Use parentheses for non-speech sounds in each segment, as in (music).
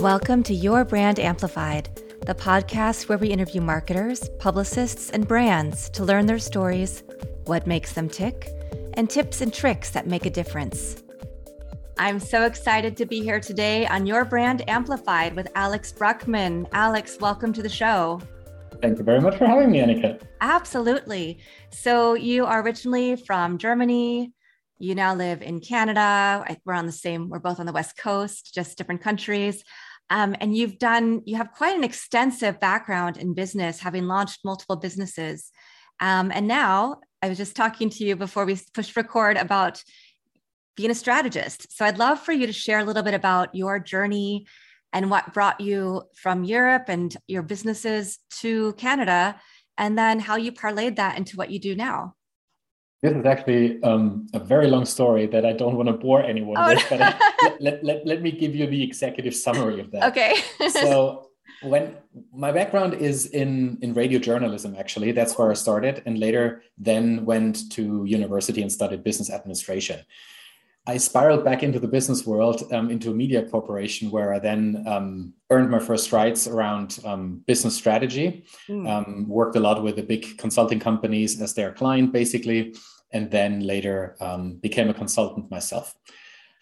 Welcome to Your Brand Amplified, the podcast where we interview marketers, publicists, and brands to learn their stories, what makes them tick, and tips and tricks that make a difference. I'm so excited to be here today on Your Brand Amplified with Alex Bruckman. Alex, welcome to the show. Thank you very much for having me, Annika. Absolutely. So, you are originally from Germany. You now live in Canada. We're on the same, we're both on the West Coast, just different countries. Um, and you've done, you have quite an extensive background in business, having launched multiple businesses. Um, and now I was just talking to you before we pushed record about being a strategist. So I'd love for you to share a little bit about your journey and what brought you from Europe and your businesses to Canada, and then how you parlayed that into what you do now. This is actually um, a very long story that I don't want to bore anyone oh, with, but (laughs) let, let, let, let, me give you the executive summary of that. Okay. so (laughs) when my background is in in radio journalism actually that's where i started and later then went to university and studied business administration I spiraled back into the business world, um, into a media corporation, where I then um, earned my first rights around um, business strategy. Mm. worked a lot with the big consulting companies as their client, basically, and then later um, became a consultant myself.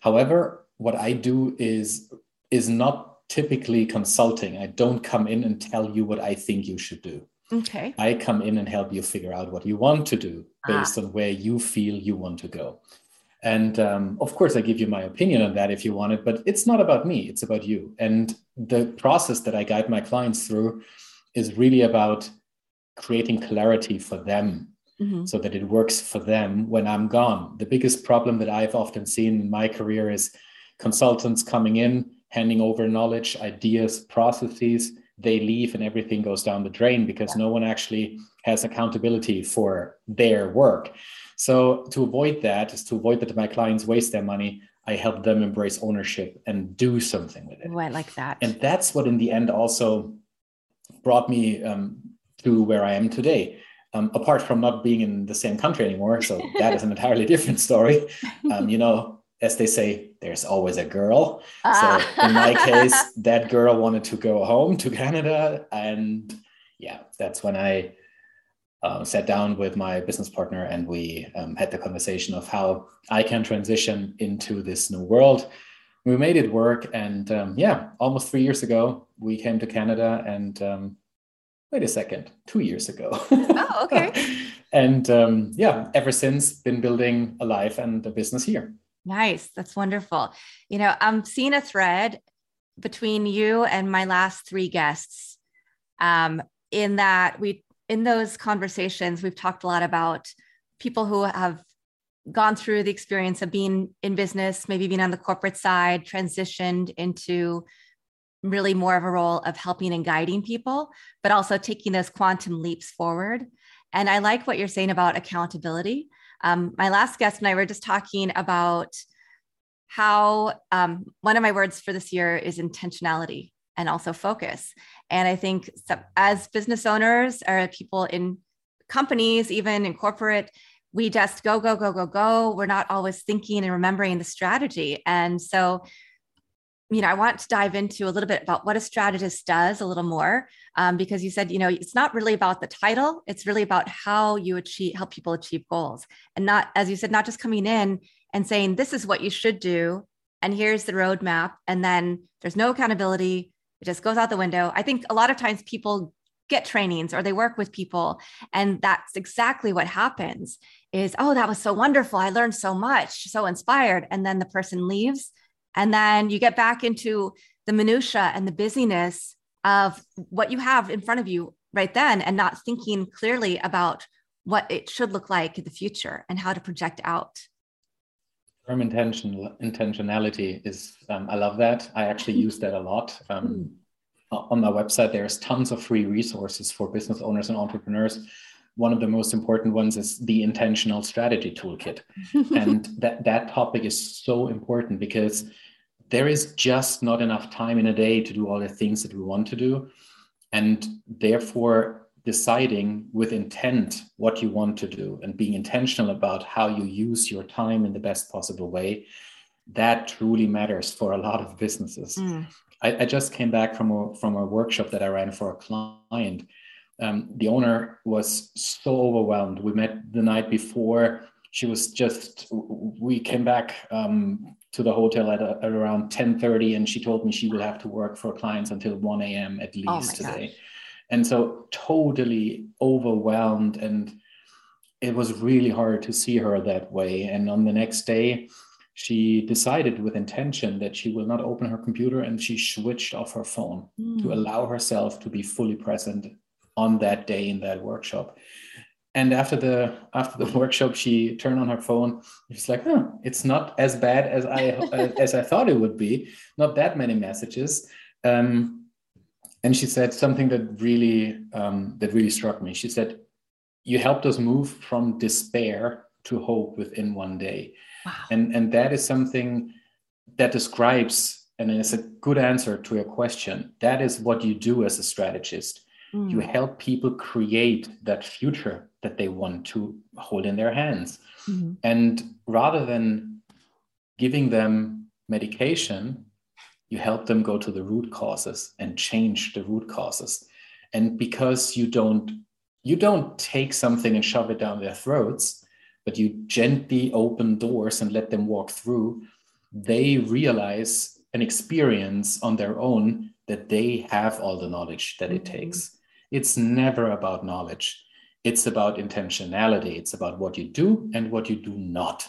However, what I do is is not typically consulting. I don't come in and tell you what I think you should do. Okay. I come in and help you figure out what you want to do based ah. on where you feel you want to go. And um, of course, I give you my opinion on that if you want it, but it's not about me, it's about you. And the process that I guide my clients through is really about creating clarity for them mm-hmm. so that it works for them when I'm gone. The biggest problem that I've often seen in my career is consultants coming in, handing over knowledge, ideas, processes. They leave and everything goes down the drain because yeah. no one actually has accountability for their work. So to avoid that is to avoid that my clients waste their money. I help them embrace ownership and do something with it. Oh, I like that. And that's what in the end also brought me um, to where I am today. Um, apart from not being in the same country anymore, so that is an (laughs) entirely different story. (laughs) Um, you know, as they say, there's always a girl. Ah. So in my (laughs) case, that girl wanted to go home to Canada, and yeah, that's when I uh, sat down with my business partner and we um, had the conversation of how I can transition into this new world. We made it work, and um, yeah, almost three years ago we came to Canada, and um, wait a second, two years ago. oh, okay. (laughs) and um, yeah, ever since been building a life and a business here. Nice, that's wonderful. You know, I'm seeing a thread between you and my last three guests. Um, in that we in those conversations, we've talked a lot about people who have gone through the experience of being in business, maybe being on the corporate side, transitioned into really more of a role of helping and guiding people, but also taking those quantum leaps forward. And I like what you're saying about accountability. Um, my last guest and I were just talking about how um, one of my words for this year is intentionality and also focus. And I think as business owners or people in companies, even in corporate, we just go, go, go, go, go. We're not always thinking and remembering the strategy. And so, you know, I want to dive into a little bit about what a strategist does a little more, um, because you said, you know, it's not really about the title; it's really about how you achieve, help people achieve goals, and not, as you said, not just coming in and saying this is what you should do, and here's the roadmap, and then there's no accountability, it just goes out the window. I think a lot of times people get trainings or they work with people and that's exactly what happens is oh that was so wonderful. I learned so much so inspired. And then the person leaves and then you get back into the minutia and the busyness of what you have in front of you right then and not thinking clearly about what it should look like in the future and how to project out term intention intentionality is um, i love that. I actually use that a lot. Um, mm. on my website there's tons of free resources for business owners and entrepreneurs. One of the most important ones is the intentional strategy toolkit. (laughs) And that that topic is so important because there is just not enough time in a day to do all the things that we want to do. And therefore deciding with intent what you want to do and being intentional about how you use your time in the best possible way that truly matters for a lot of businesses. Mm. I, I, just came back from a from a workshop that I ran for a client. Um, the owner was so overwhelmed. We met the night before. She was just. We came back um, to the hotel at, a, at around ten thirty, and she told me she will have to work for clients until one a.m. at oh least oh today. Gosh. And so, totally overwhelmed and it was really hard to see her that way. And on the next day, she decided with intention that she will not open her computer and she switched off her phone mm. to allow herself to be fully present on that day in that workshop. And after the after the (laughs) workshop, she turned on her phone. She's like, "Huh, it's not as bad as I (laughs) as I thought it would be. Not that many messages." Um, and she said something that really um, that really struck me. She said, you helped us move from despair to hope within one day. Wow. And, and that is something that describes, and it's a good answer to your question. That is what you do as a strategist. Mm. You help people create that future that they want to hold in their hands. Mm-hmm. And rather than giving them medication, you help them go to the root causes and change the root causes. And because you don't you don't take something and shove it down their throats, but you gently open doors and let them walk through. They realize and experience on their own that they have all the knowledge that it mm-hmm. takes. It's never about knowledge. It's about intentionality. It's about what you do and what you do not.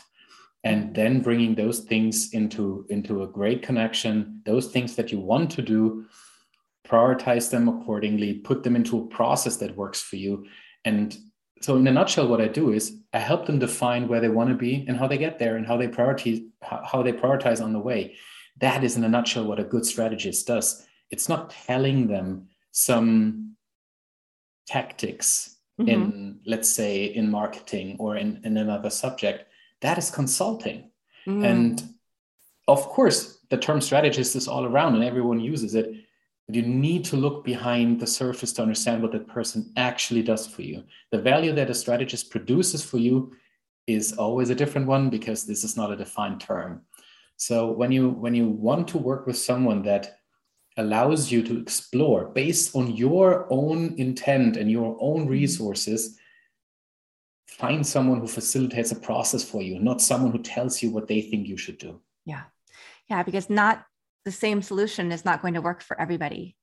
And then bringing those things into, into a great connection, those things that you want to do prioritize them accordingly, put them into a process that works for you. And so, in a nutshell, what I do is I help them define where they want to be and how they get there and how they prioritize how they prioritize on the way. That is, in a nutshell, what a good strategist does. It's not telling them some tactics mm-hmm. in, let's say, in marketing or in, in another subject. That is consulting. Mm. And of course, the term strategist is all around and everyone uses it but you need to look behind the surface to understand what that person actually does for you. The value that a strategist produces for you is always a different one because this is not a defined term. So when you when you want to work with someone that allows you to explore based on your own intent and your own mm-hmm. resources, find someone who facilitates a process for you, not someone who tells you what they think you should do. Yeah. Yeah, because not the same solution is not going to work for everybody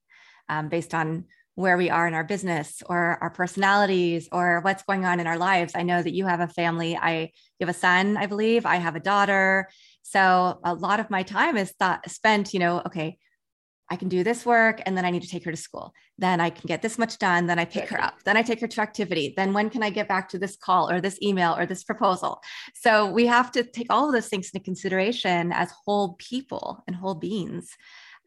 um, based on where we are in our business or our personalities or what's going on in our lives. I know that you have a family. I you have a son, I believe. I have a daughter. So a lot of my time is thought, spent, you know, okay, I can do this work and then I need to take her to school. Then I can get this much done. Then I pick her up. Then I take her to activity. Then when can I get back to this call or this email or this proposal? So we have to take all of those things into consideration as whole people and whole beings.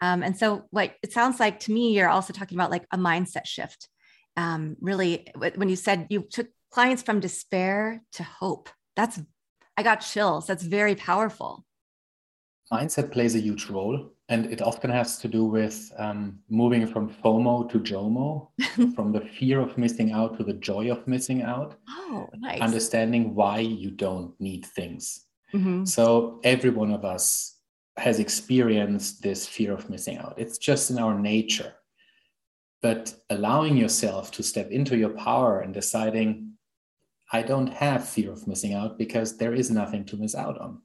Um, and so what it sounds like to me, you're also talking about like a mindset shift. Um, really, when you said you took clients from despair to hope, that's, I got chills. That's very powerful. Mindset plays a huge role and it often has to do with um, moving from FOMO to JOMO, (laughs) from the fear of missing out to the joy of missing out. Oh, nice. Understanding why you don't need things. Mm-hmm. So, every one of us has experienced this fear of missing out. It's just in our nature. But allowing yourself to step into your power and deciding, I don't have fear of missing out because there is nothing to miss out on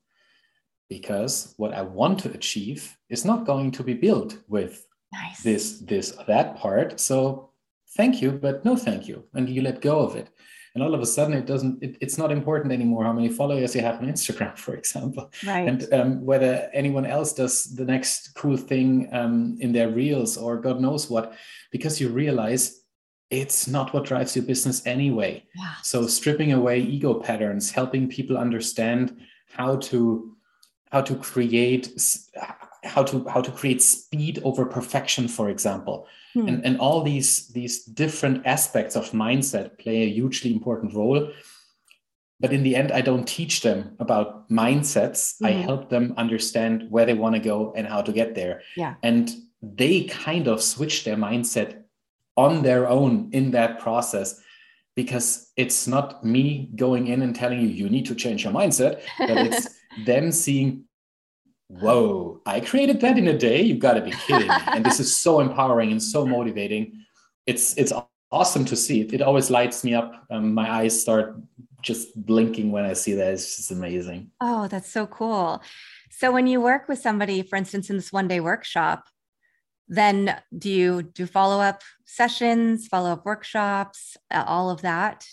because what I want to achieve is not going to be built with nice. this, this, that part. So thank you, but no thank you. And you let go of it. And all of a sudden, it doesn't, it, it's not important anymore how many followers you have on Instagram, (laughs) for example. Right. And um, whether anyone else does the next cool thing um, in their reels or God knows what, because you realize it's not what drives your business anyway. Yeah. So stripping away ego patterns, helping people understand how to how to create how to how to create speed over perfection for example. Hmm. and and all these these different aspects of mindset play a hugely important role. But in the end i don't teach them about mindsets. Mm-hmm. i help them understand where they want to go and how to get there. Yeah. And they kind of switch their mindset on their own in that process because it's not me going in and telling you you need to change your mindset but it's (laughs) them seeing whoa, I created that in a day. You've got to be kidding me. and this is so empowering and so motivating. It's it's awesome to see. It, it always lights me up. Um, my eyes start just blinking when I see that. It's just amazing. Oh, that's so cool. So when you work with somebody, for instance, in this one day workshop, then do you do follow up sessions, follow up workshops, all of that?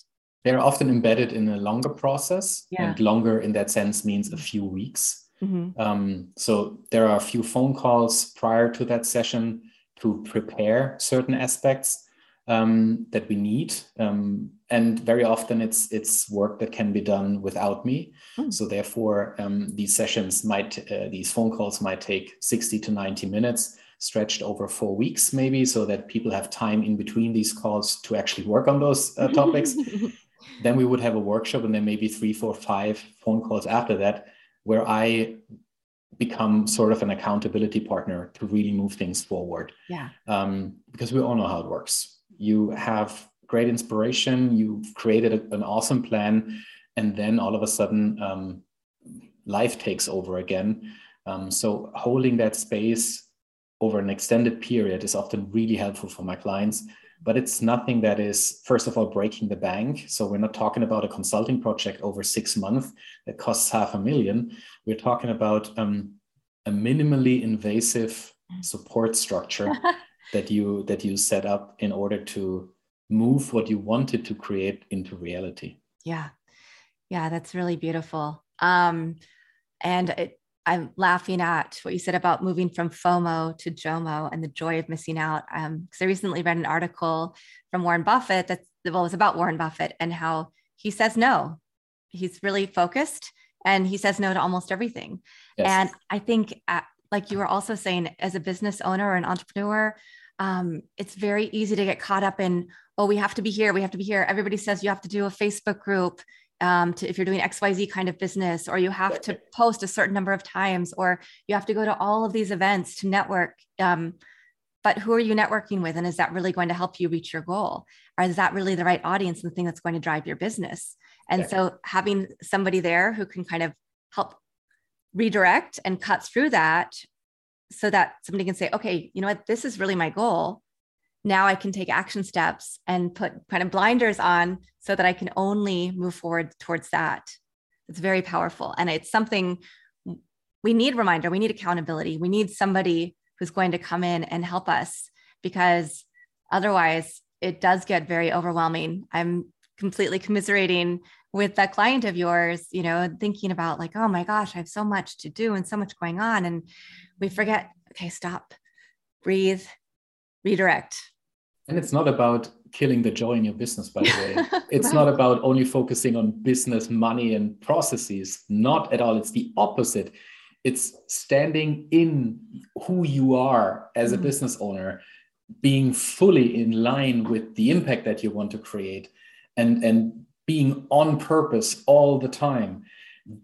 They're often embedded in a longer process, Yeah. and longer in that sense means a few weeks. Mhm. Um, so there are a few phone calls prior to that session to prepare certain aspects um, that we need, um, and very often it's it's work that can be done without me. Mm. So therefore, um, these sessions might uh, these phone calls might take sixty to ninety minutes, stretched over four weeks maybe, so that people have time in between these calls to actually work on those uh, topics. (laughs) then we would have a workshop, and then maybe three, four, five phone calls after that, where I become sort of an accountability partner to really move things forward yeah. um, because we all know how it works. You have great inspiration, you've created a- an awesome plan, and then all of a sudden, um, life takes over again. Um, so, holding that space over an extended period is often really helpful for my clients. But it's nothing that is, first of all, breaking the bank. So, we're not talking about a consulting project over six months that costs half a million. We're talking about um, a minimally invasive support structure (laughs) that you that you set up in order to move what you wanted to create into reality Yeah. Yeah, that's really beautiful. Um, and it, I'm laughing at what you said about moving from FOMO to JOMO and the joy of missing out. Um, because I recently read an article from Warren Buffett that well, was about Warren Buffett and how he says no. He's really focused and he says no to almost everything. yes. And I think, uh, like you were also saying, as a business owner or an entrepreneur, um, it's very easy to get caught up in, oh, we have to be here, we have to be here. Everybody says you have to do a Facebook group um, to, if you're doing XYZ kind of business, or you have to post a certain number of times, or you have to go to all of these events to network. Um, but who are you networking with? And is that really going to help you reach your goal? Or is that really the right audience and the thing that's going to drive your business? And so having somebody there who can kind of help redirect and cut through that so that somebody can say, okay, you know what, this is really my goal. Now I can take action steps and put kind of blinders on so that I can only move forward towards that. It's very powerful. And it's something we need reminder, we need accountability. We need somebody who's going to come in and help us because otherwise it does get very overwhelming. I'm completely commiserating with that client of yours, you know, thinking about like, oh my gosh, I have so much to do and so much going on. And we forget, okay, stop, breathe, redirect. And it's not about killing the joy in your business by the way. (laughs) It's not about only focusing on business money and processes. Not at all. It's the opposite. It's standing in who you are as a Mhm. business owner being fully in line with the impact that you want to create and and being on purpose all the time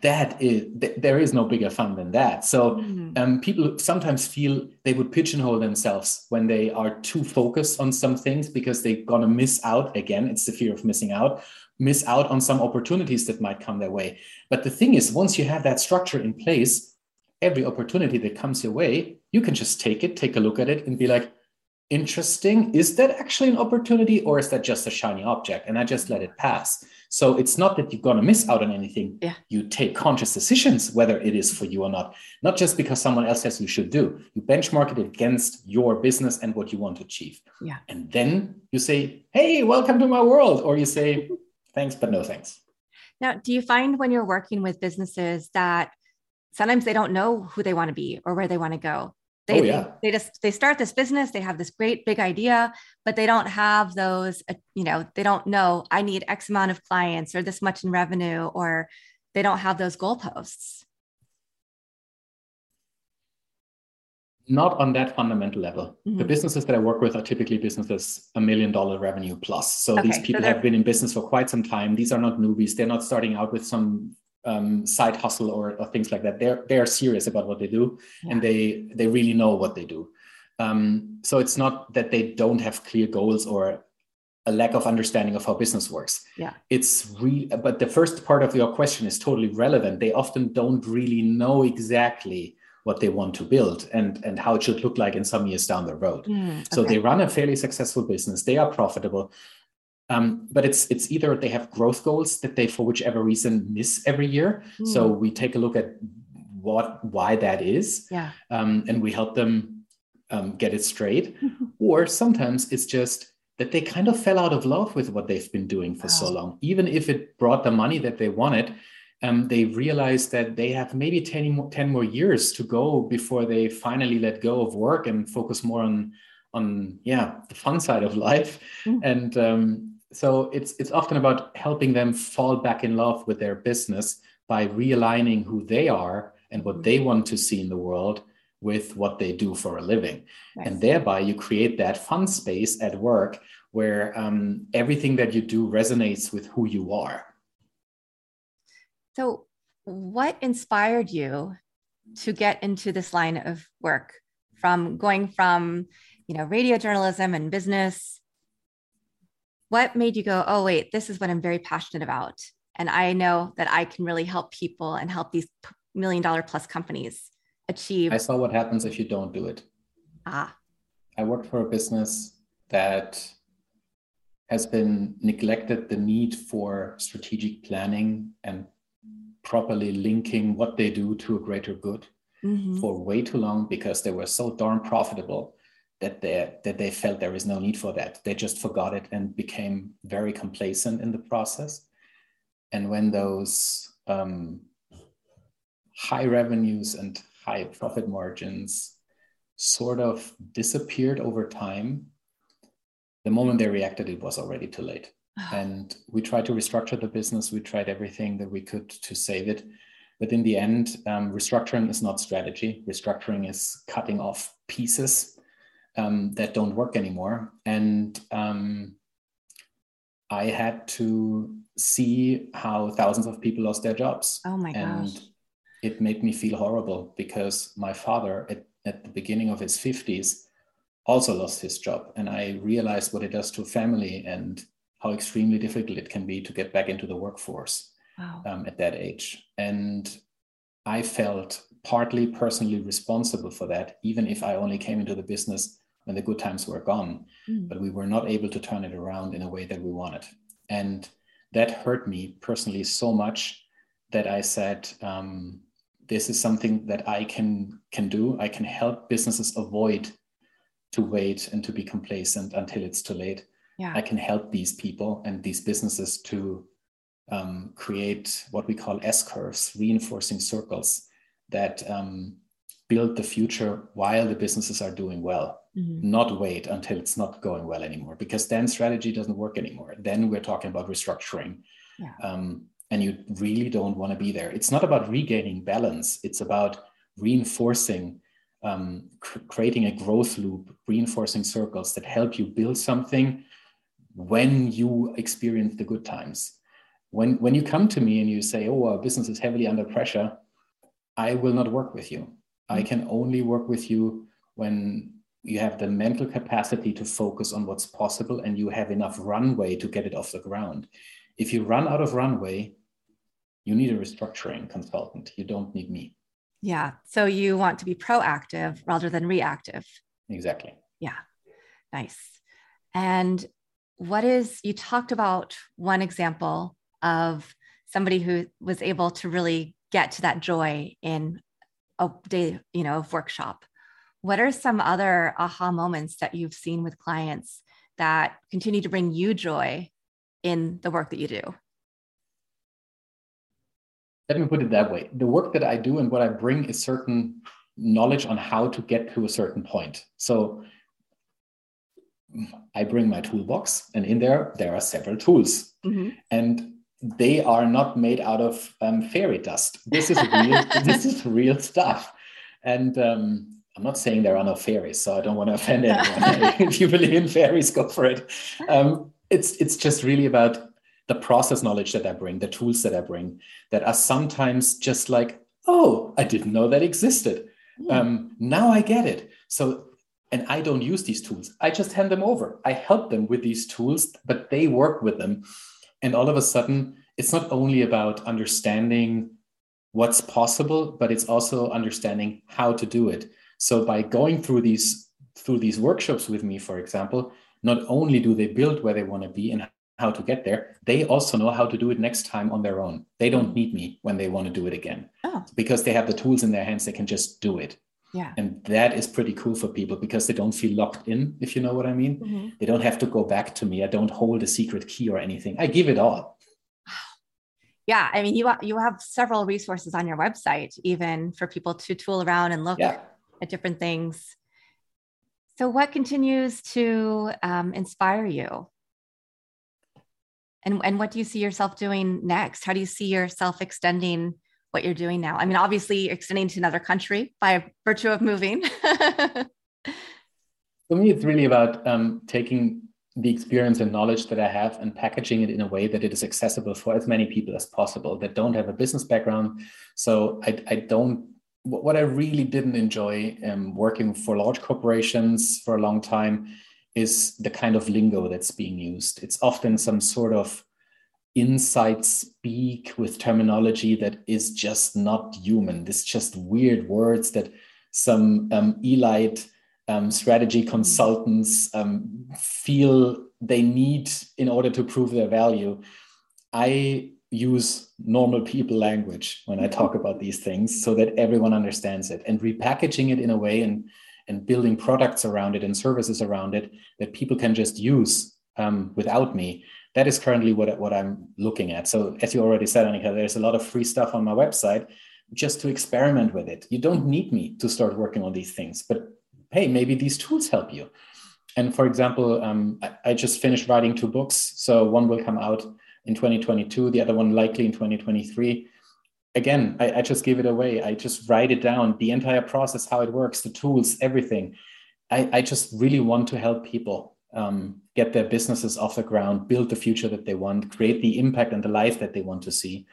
that is th- there is no bigger fun than that so Mhm. um, people sometimes feel they would pigeonhole themselves when they are too focused on some things because they're going to miss out again it's the fear of missing out miss out on some opportunities that might come their way but the thing is once you have that structure in place every opportunity that comes your way you can just take it take a look at it and be like interesting is that actually an opportunity or is that just a shiny object and i just let it pass so it's not that you're going to miss out on anything Yeah. you take conscious decisions whether it is for you or not not just because someone else says you should do you benchmark it against your business and what you want to achieve Yeah. and then you say hey welcome to my world or you say thanks but no thanks Now, do you find when you're working with businesses that sometimes they don't know who they want to be or where they want to go? They, Oh, yeah. they just they start this business, they have this great big idea, but they don't have those, uh, you know, they don't know I need X amount of clients or this much in revenue, or they don't have those goalposts. not on that fundamental level. The Mhm. businesses that I work with are typically businesses a million dollar revenue plus. So Okay, these people they're- have been in business for quite some time. These are not newbies. They're not starting out with some um, side hustle or, or things like that. They're they're serious about what they do, and they they really know what they do. Um, so it's not that they don't have clear goals or a lack of understanding of how business works. Yeah. It's really, but the first part of your question is totally relevant. They often don't really know exactly what they want to build and and how it should look like in some years down the road mm, okay. so they run a fairly successful business they are profitable um, but it's it's either they have growth goals that they for whichever reason miss every year mm. so we take a look at what why that is yeah um, and we help them um, get it straight (laughs) or sometimes it's just that they kind of fell out of love with what they've been doing for wow. so long even if it brought the money that they wanted um, they realized that they have maybe 10 more, 10 more years to go before they finally let go of work and focus more on on yeah the fun side of life mm. and um, so it's it's often about helping them fall back in love with their business by realigning who they are and what they want to see in the world with what they do for a living nice. and thereby you create that fun space at work where um, everything that you do resonates with who you are so, what inspired you to get into this line of work from going from, you know, radio journalism and business? What made you go, oh, wait, this is what I'm very passionate about? And I know that I can really help people and help these million dollar plus companies achieve. I saw what happens if you don't do it. Ah. I worked for a business that has been neglected the need for strategic planning and properly linking what they do to a greater good mm-hmm. for way too long because they were so darn profitable that they that they felt there is no need for that. They just forgot it and became very complacent in the process. And when those um, high revenues and high profit margins sort of disappeared over time, the moment they reacted, it was already too late. and we tried to restructure the business. We tried everything that we could to save it. But in the end, um, restructuring is not strategy. Restructuring is cutting off pieces um, that don't work anymore. And um, I had to see how thousands of people lost their jobs. Oh my and gosh. It made me feel horrible because my father, at, at the beginning of his 50s, also lost his job. And I realized what it does to a family and how extremely difficult it can be to get back into the workforce wow. um, at that age. And I felt partly personally responsible for that, even if I only came into the business when the good times were gone. Mm. But we were not able to turn it around in a way that we wanted. And that hurt me personally so much that I said, um, this is something that I can can do. I can help businesses avoid to wait and to be complacent until it's too late yeah. I can help these people and these businesses to um, create what we call S curves, reinforcing circles that um, build the future while the businesses are doing well, mm-hmm. not wait until it's not going well anymore, because then strategy doesn't work anymore. Then we're talking about restructuring. Yeah. Um, and you really don't want to be there. It's not about regaining balance, it's about reinforcing um, cr- creating a growth loop, reinforcing circles that help you build something when you experience the good times. When, when you come to me and you say, oh, our business is heavily under pressure, I will not work with you. I mm. can only work with you when you have the mental capacity to focus on what's possible and you have enough runway to get it off the ground. If you run out of runway, you need a restructuring consultant. You don't need me. Yeah. So you want to be proactive rather than reactive. Exactly. Yeah. Nice. And what is you talked about one example of somebody who was able to really get to that joy in a day you know of workshop. What are some other aha moments that you've seen with clients that continue to bring you joy in the work that you do? Let me put it that way. The work that i do and what i bring is certain knowledge on how to get to a certain point. So I bring my toolbox, and in there there are several tools, mm-hmm. and they are not made out of um, fairy dust. This is real. (laughs) this is real stuff, and um, I'm not saying there are no fairies, so I don't want to offend (laughs) anyone. (laughs) if you believe in fairies, go for it. Um, it's it's just really about the process knowledge that I bring, the tools that I bring, that are sometimes just like, oh, I didn't know that existed. Mm. now I get it. So and I don't use these tools. I just hand them over. I help them with these tools, but they work with them. And all of a sudden, it's not only about understanding what's possible, but it's also understanding how to do it. So by going through these through these workshops with me, for example, not only do they build where they want to be and how to get there, they also know how to do it next time on their own. They don't need me when they want to do it again. Oh. Because they have the tools in their hands, they can just do it. Yeah. And that is pretty cool for people because they don't feel locked in, if you know what I mean. Mm-hmm. They don't have to go back to me. I don't hold a secret key or anything. I give it all. (sighs) Yeah, I mean, you you have several resources on your website, even for people to tool around and look yeah. at different things. So, what continues to um, inspire you? And, and what do you see yourself doing next? How do you see yourself extending what you're doing now? I mean, obviously, extending to another country by virtue of moving. (laughs) For me, it's really about um, taking the experience and knowledge that I have and packaging it in a way that it is accessible for as many people as possible that don't have a business background. So I, I don't what I really didn't enjoy um, working for large corporations for a long time is the kind of lingo that's being used. It's often some sort of inside speak with terminology that is just not human. It's just weird words that some um, elite um, strategy consultants um, feel they need in order to prove their value. I use normal people language when I talk about these things so that everyone understands it and repackaging it in a way and, and building products around it and services around it that people can just use um, without me. That is currently what, what I'm looking at. So, as you already said, Annika, there's a lot of free stuff on my website just to experiment with it. You don't need me to start working on these things, but hey, maybe these tools help you. And for example, um, I, I just finished writing two books. So, one will come out in 2022, the other one likely in 2023. Again, I, I, just give it away. I just write it down, the entire process, how it works, the tools, everything. I, I just really want to help people um, get their businesses off the ground, build the future that they want, create the impact and the life that they want to see.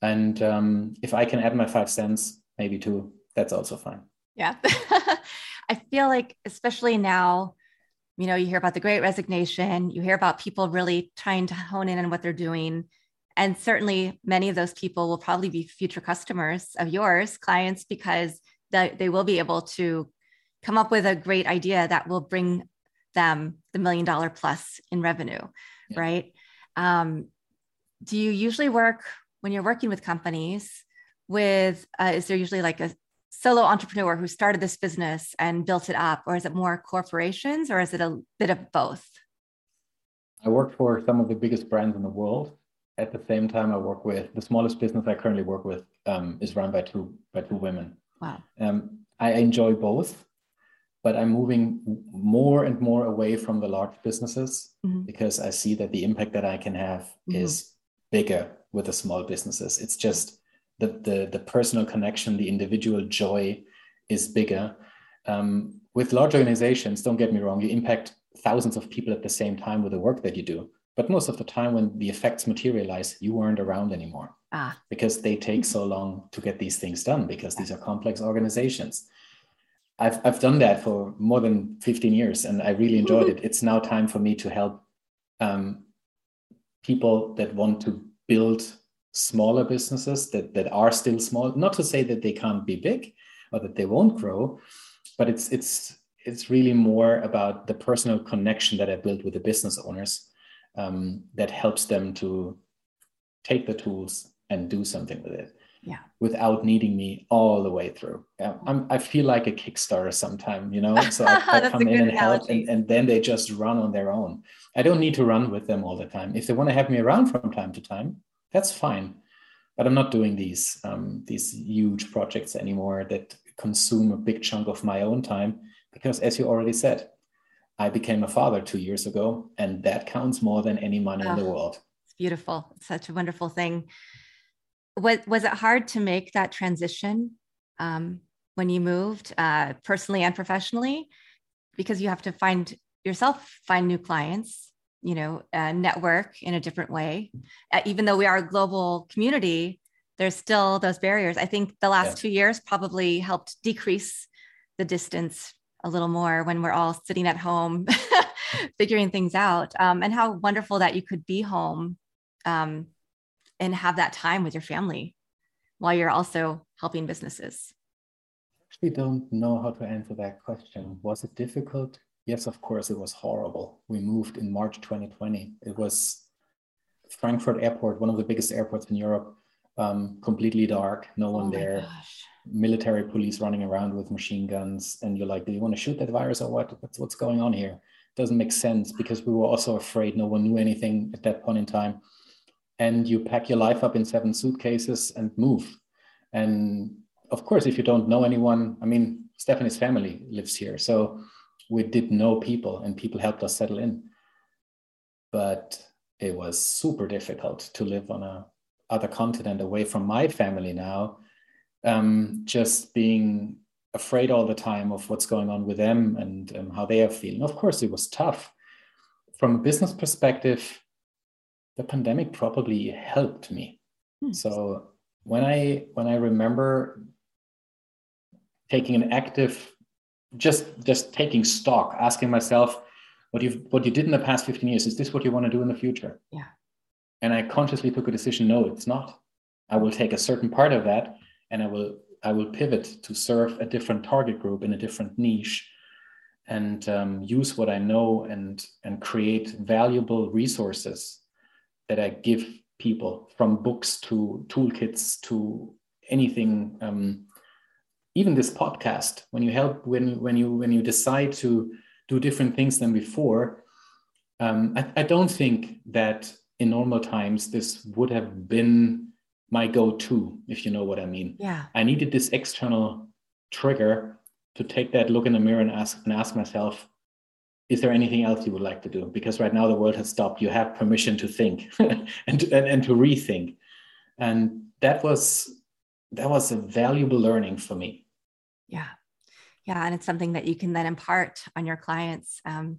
And um, if I can add my five cents, maybe two, that's also fine. Yeah. (laughs) I feel like, especially now, you know you hear about the great resignation you hear about people really trying to hone in on what they're doing and certainly many of those people will probably be future customers of yours clients because they will be able to come up with a great idea that will bring them the million dollar plus in revenue yeah. right um, do you usually work when you're working with companies with uh, is there usually like a solo entrepreneur who started this business and built it up, or is it more corporations, or is it a bit of both? I work for some of the biggest brands in the world. At the same time, I work with the smallest business I currently work with um, is run by two by two women. Wow. Um, I enjoy both, but I'm moving more and more away from the large businesses mm-hmm. because I see that the impact that I can have mm-hmm. is bigger with the small businesses. It's just the, the, the personal connection, the individual joy is bigger. Um, with large organizations, don't get me wrong, you impact thousands of people at the same time with the work that you do. But most of the time, when the effects materialize, you aren't around anymore ah. because they take so long to get these things done because these are complex organizations. I've, I've done that for more than 15 years and I really enjoyed it. It's now time for me to help um, people that want to build smaller businesses that, that are still small not to say that they can't be big or that they won't grow but it's it's it's really more about the personal connection that i built with the business owners um, that helps them to take the tools and do something with it yeah without needing me all the way through I'm, i feel like a kickstarter sometime you know so i, (laughs) I come in and help and, and then they just run on their own i don't need to run with them all the time if they want to have me around from time to time that's fine. But I'm not doing these um, these huge projects anymore that consume a big chunk of my own time because, as you already said, I became a father two years ago, and that counts more than any money oh, in the ah, world. It's beautiful. It's such a wonderful thing. Was was it hard to make that transition um, when you moved, uh, personally and professionally, because you have to find yourself find new clients you know uh, network in a different way. Uh, even though we are a global community there's still those barriers. I think the last yeah. two years probably helped decrease the distance a little more when we're all sitting at home (laughs) figuring things out. Um, and how wonderful that you could be home um, and have that time with your family while you're also helping businesses? I actually don't know how to answer that question. Was it difficult? Yes, of course, it was horrible. We moved in March 2020. It was Frankfurt Airport, one of the biggest airports in Europe, um, completely dark, no one oh there. Gosh. Military police running around with machine guns, and you're like, "Do you want to shoot that virus or what? What's what's going on here?" Doesn't make sense because we were also afraid. No one knew anything at that point in time, and you pack your life up in seven suitcases and move. And of course, if you don't know anyone, I mean, Stephanie's family lives here, so we did know people, and people helped us settle in. But it was super difficult to live on a other continent away from my family now um, just being afraid all the time of what's going on with them and um, how they are feeling of course it was tough from a business perspective the pandemic probably helped me. Hmm. so when i when i remember taking an active just just taking stock asking myself what you what you did in the past 15 years is this what you want to do in the future? Yeah. And i consciously took a decision no it's not. I will take a certain part of that and i will i will pivot to serve a different target group in a different niche and um, use what i know and and create valuable resources that i give people from books to toolkits to anything um, even this podcast when you help when when you when you decide to do different things than before. Um, I, I don't think that in normal times this would have been my go-to, if you know what I mean. Yeah. I needed this external trigger to take that look in the mirror and ask and ask myself, is there anything else you would like to do? Because right now the world has stopped. You have permission to think (laughs) and, and, and to rethink. And that was that was a valuable learning for me. Yeah yeah and it's something that you can then impart on your clients um,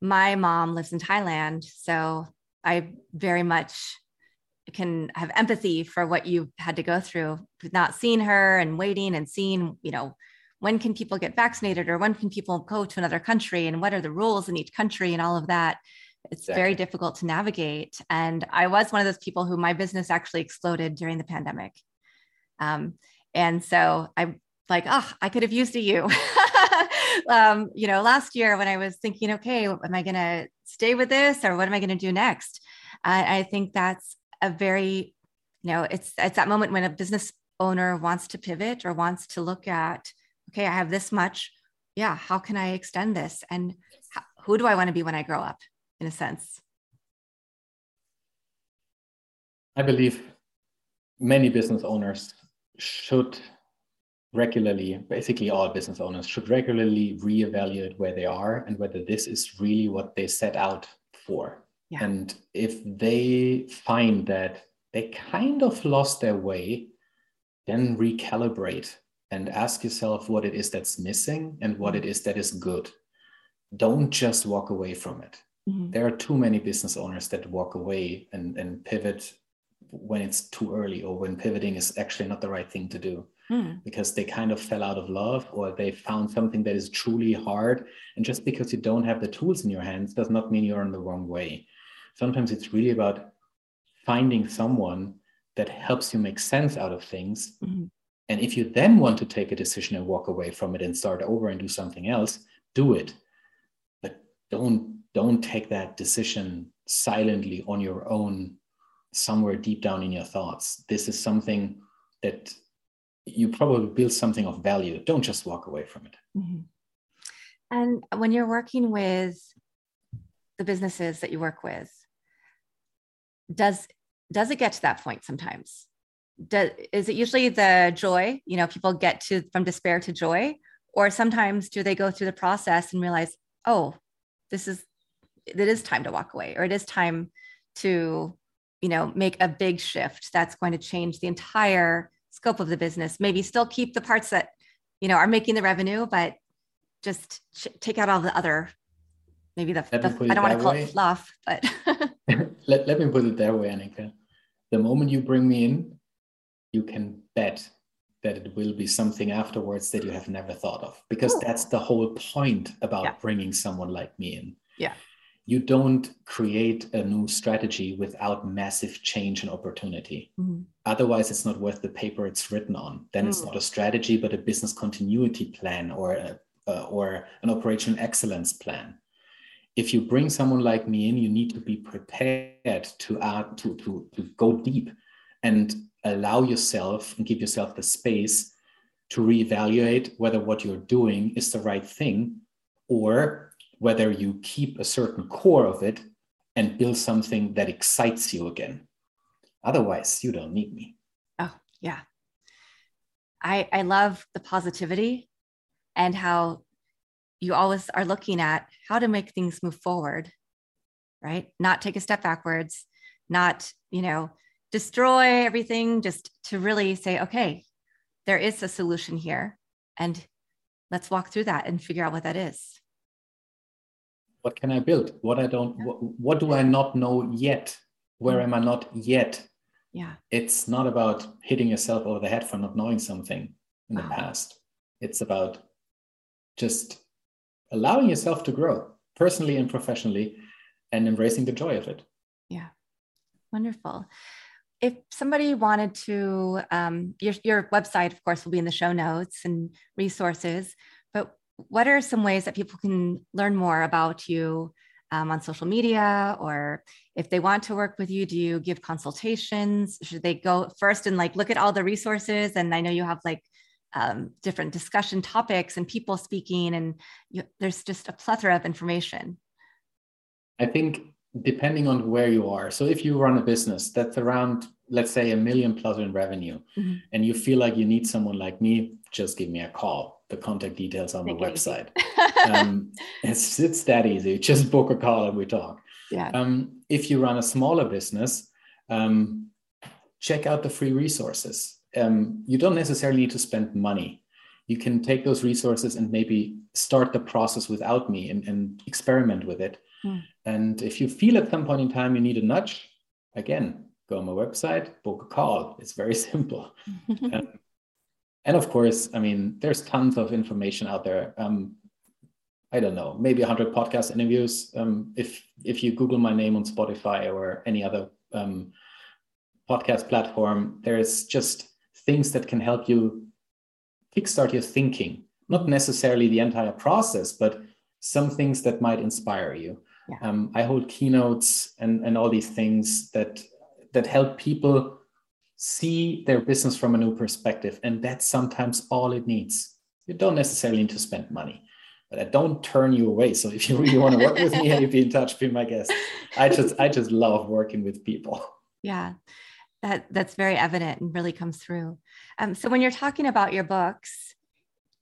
my mom lives in thailand so i very much can have empathy for what you've had to go through not seeing her and waiting and seeing you know when can people get vaccinated or when can people go to another country and what are the rules in each country and all of that it's exactly. very difficult to navigate and i was one of those people who my business actually exploded during the pandemic um, and so i'm like, oh, I could have used a you. (laughs) um, you know, last year when I was thinking, okay, am I going to stay with this or what am I going to do next? I think that's a very, you know, it's it's that moment when a business owner wants to pivot or wants to look at, okay, I have this much. Yeah, how can I extend this? And how, who do I want to be when I grow up, in a sense? I believe many business owners should regularly, basically all business owners should regularly reevaluate where they are and whether this is really what they set out for. Yeah. And if they find that they kind of lost their way, then recalibrate and ask yourself what it is that's missing and what it is that is good. Don't just walk away from it. Mm-hmm. There are too many business owners that walk away and, and pivot when it's too early or when pivoting is actually not the right thing to do mm. because they kind of fell out of love or they found something that is truly hard. And just because you don't have the tools in your hands does not mean you're in the wrong way. Sometimes it's really about finding someone that helps you make sense out of things. Mm-hmm. And if you then want to take a decision and walk away from it and start over and do something else, do it. But don't don't take that decision silently on your own somewhere deep down in your thoughts. This is something that you probably build something of value. Don't just walk away from it. Mm-hmm. And when you're working with the businesses that you work with, does does it get to that point sometimes? Does, is it usually the joy? You know, people get to from despair to joy, or sometimes do they go through the process and realize, oh, this is it is time to walk away, or it is time to, you know, make a big shift that's going to change the entire scope of the business maybe still keep the parts that you know are making the revenue but just ch- take out all the other maybe the, the i don't want to call way. it fluff but (laughs) (laughs) let, let me put it that way annika the moment you bring me in you can bet that it will be something afterwards that you have never thought of because Ooh. that's the whole point about yeah. bringing someone like me in yeah you don't create a new strategy without massive change and opportunity. Mm-hmm. Otherwise, it's not worth the paper it's written on. Then mm-hmm. it's mm. not a strategy, but a business continuity plan or a, uh, or an operational excellence plan. If you bring someone like me in, you need to be prepared to add to, to, to go deep and allow yourself and give yourself the space to reevaluate whether what you're doing is the right thing or whether you keep a certain core of it and build something that excites you again. Otherwise, you don't need me. Oh, yeah. I, I love the positivity and how you always are looking at how to make things move forward, right? Not take a step backwards, not, you know, destroy everything, just to really say, okay, there is a solution here. And let's walk through that and figure out what that is. What can i build? What i don't yeah. what, what do i not know yet? Where am i not yet? Yeah. It's not about hitting yourself over the head for not knowing something in the past. It's about just allowing yourself to grow personally and professionally and embracing the joy of it. Yeah. Wonderful if somebody wanted to um, your, your website of course will be in the show notes and resources but what are some ways that people can learn more about you um, on social media? Or if they want to work with you do you give consultations? Should they go first and like look at all the resources? And i know you have like um, different discussion topics and people speaking and you, there's just a plethora of information. I think depending on where you are so if you run a business that's around let's say a million plus in revenue mm-hmm. and you feel like you need someone like me just give me a call the contact details on the website. (laughs) um, it's it's that easy. Just book a call and we talk. Yeah. Um, if you run a smaller business, um, check out the free resources. Um, you don't necessarily need to spend money. You can take those resources and maybe start the process without me and, and experiment with it. Mm. And if you feel at some point in time you need a nudge, again, go on my website, book a call. It's very (laughs) simple. (laughs) um, and of course, I mean, there's tons of information out there. Um, I don't know, maybe 100 podcast interviews. Um, if if you Google my name on Spotify or any other um, podcast platform, there's just things that can help you kickstart your thinking. Not necessarily the entire process, but some things that might inspire you. Yeah. Um, I hold keynotes and and all these things that that help people see their business from a new perspective. And that's sometimes all it needs. You don't necessarily need to spend money, but I don't turn you away. So if you really want to work with me, you be in touch, be my guest. I just, I just love working with people. Yeah. That, that's very evident and really comes through. Um, so when you're talking about your books,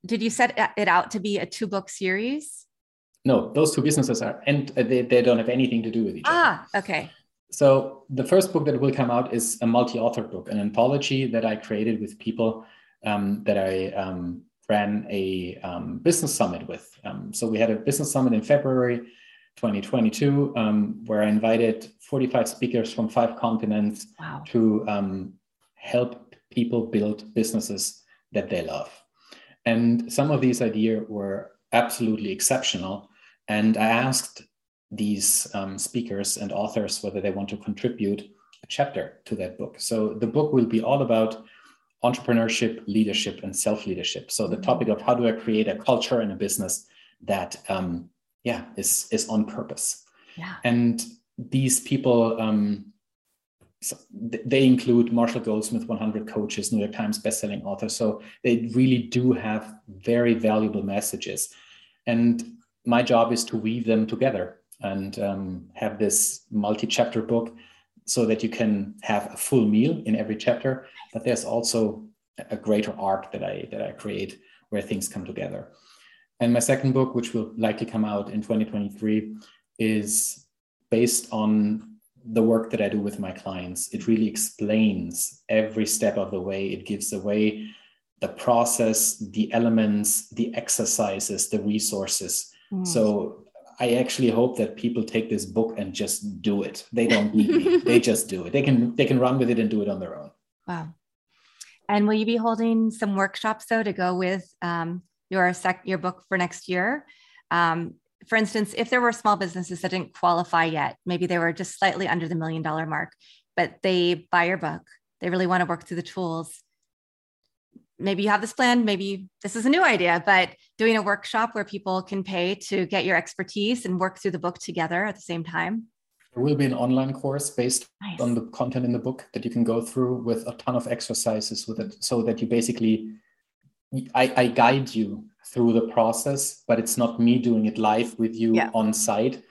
did you set it out to be a two book series? No, those two businesses are, and they, they don't have anything to do with each ah, other. Ah, okay. So the first book that will come out is a multi-author book, an anthology that I created with people um, that I um, ran a um, business summit with. Um, so we had a business summit in February 2022, um, where I invited 45 speakers from five continents wow. to um, help people build businesses that they love. And some of these ideas were absolutely exceptional. And I asked these um, speakers and authors whether they want to contribute a chapter to that book. So the book will be all about entrepreneurship, leadership, and self leadership. So the topic of how do I create a culture and a business that, um, yeah, is is on purpose. Yeah. And these people, um, so they include Marshall Goldsmith, 100 coaches, New York Times bestselling author. So they really do have very valuable messages. And my job is to weave them together and um, have this multi-chapter book so that you can have a full meal in every chapter. But there's also a greater arc that i that i create where things come together. And my second book which will likely come out in 2023 is based on the work that i do with my clients. It really explains every step of the way. It gives away the process the elements the exercises the resources mm. so I actually hope that people take this book and just do it. They don't need me. (laughs) They just do it. They can they can run with it and do it on their own. Wow. And will you be holding some workshops though to go with um, your sec your book for next year? Um, for instance, if there were small businesses that didn't qualify yet, maybe they were just slightly under the million dollar mark, but they buy your book, they really want to work through the tools. Maybe you have this plan, maybe this is a new idea, but doing a workshop where people can pay to get your expertise and work through the book together at the same time. There will be an online course based nice. on the content in the book that you can go through with a ton of exercises with it so that you basically I, I guide you through the process, but it's not me doing it live with you yeah. on site.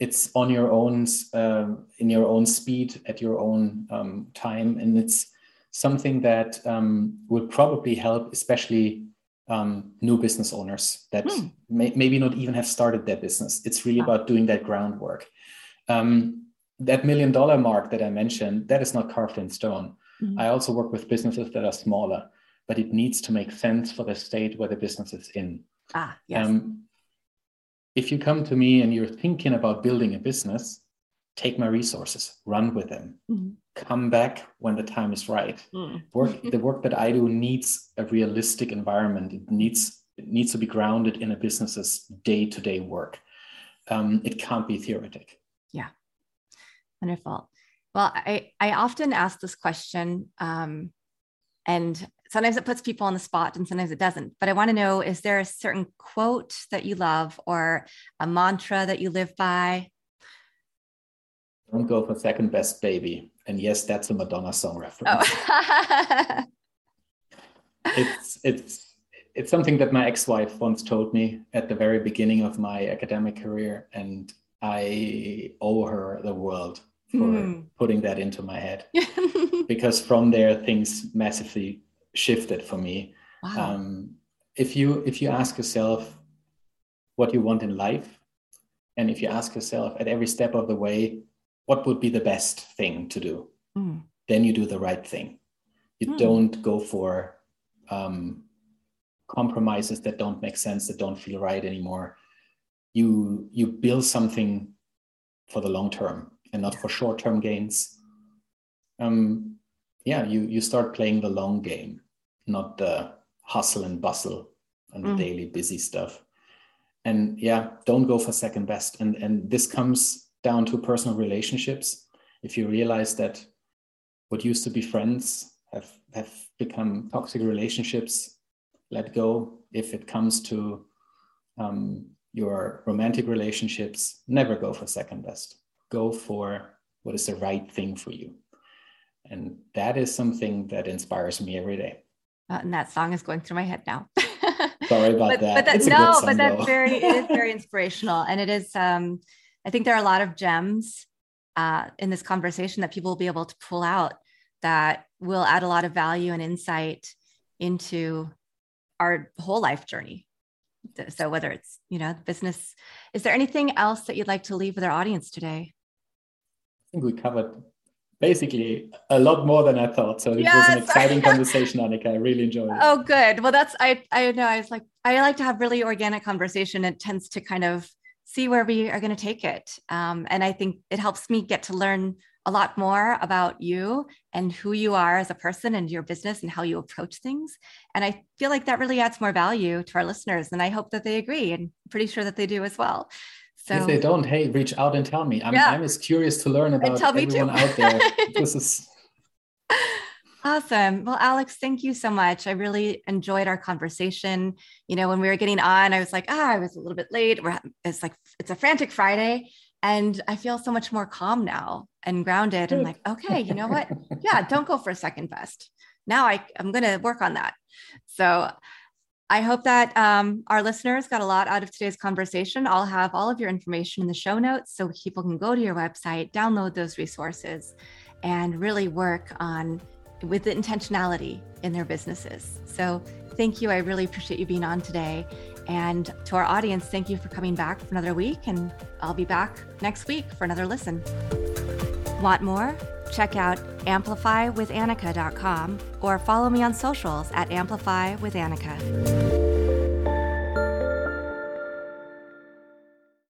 It's on your own, um, in your own speed, at your own um, time, and it's something that um, will probably help, especially um, new business owners that hmm. may, maybe not even have started their business. It's really about doing that groundwork. Um, that million dollar mark that I mentioned, that is not carved in stone. Mm-hmm. I also work with businesses that are smaller but it needs to make sense for the state where the business is in. Ah, yes. Um, if you come to me and you're thinking about building a business, take my resources, run with them, mm-hmm. come back when the time is right. Mm. Work the work that I do needs a realistic environment. It needs it needs to be grounded in a business's day-to-day work. Um, it can't be theoretic. Yeah, wonderful. Well, I I often ask this question, um, and sometimes it puts people on the spot and sometimes it doesn't. But I want to know is there a certain quote that you love or a mantra that you live by? Don't go for second best, baby. And yes, that's a Madonna song reference. Oh. (laughs) it's it's it's something that my ex-wife once told me at the very beginning of my academic career, and I owe her the world for mm. putting that into my head. (laughs) because from there, things massively shifted for me. Wow. Um, if you if you ask yourself what you want in life, and if you ask yourself at every step of the way, what would be the best thing to do, mm. then you do the right thing. You mm. don't go for um, compromises that don't make sense, that don't feel right anymore. You you build something for the long term and not for short term gains. Um, yeah, you you start playing the long game not the hustle and bustle and the mm. daily busy stuff. And yeah, don't go for second best. And and this comes down to personal relationships. If you realize that what used to be friends have have become toxic relationships, let go. If it comes to um, your romantic relationships, never go for second best. Go for what is the right thing for you. And that is something that inspires me every day. Uh, and that song is going through my head now. Sorry about (laughs) but, that. But that, no, song, but that's though. very, it is very (laughs) inspirational. And it is, um, I think there are a lot of gems uh, in this conversation that people will be able to pull out that will add a lot of value and insight into our whole life journey. So whether it's, you know, business, is there anything else that you'd like to leave with our audience today? I think we covered basically a lot more than I thought. So it yes. was an exciting (laughs) conversation, Annika. I really enjoyed it. Oh, good. Well, that's I I know I was like I like to have really organic conversation. It tends to kind of see where we are going to take it, um, and I think it helps me get to learn a lot more about you and who you are as a person and your business and how you approach things. And I feel like that really adds more value to our listeners. And I hope that they agree and I'm pretty sure that they do as well. So if they don't, hey, reach out and tell me. I'm, yeah. I'm as curious to learn about everyone out there. (laughs) this is awesome. Well, Alex, thank you so much. I really enjoyed our conversation. You know, when we were getting on, I was like, ah, I was a little bit late. We're, it's like it's a frantic Friday, and I feel so much more calm now and grounded. And like, okay, you know what? Yeah, (laughs) don't go for a second best. Now I, I'm going to work on that. So I hope that um, our listeners got a lot out of today's conversation. I'll have all of your information in the show notes so people can go to your website, download those resources, and really work on with the intentionality in their businesses. So, thank you. I really appreciate you being on today. And to our audience, thank you for coming back for another week. And I'll be back next week for another listen. Want more? Check out amplifywithannika.com or follow me on socials at amplifywithannika.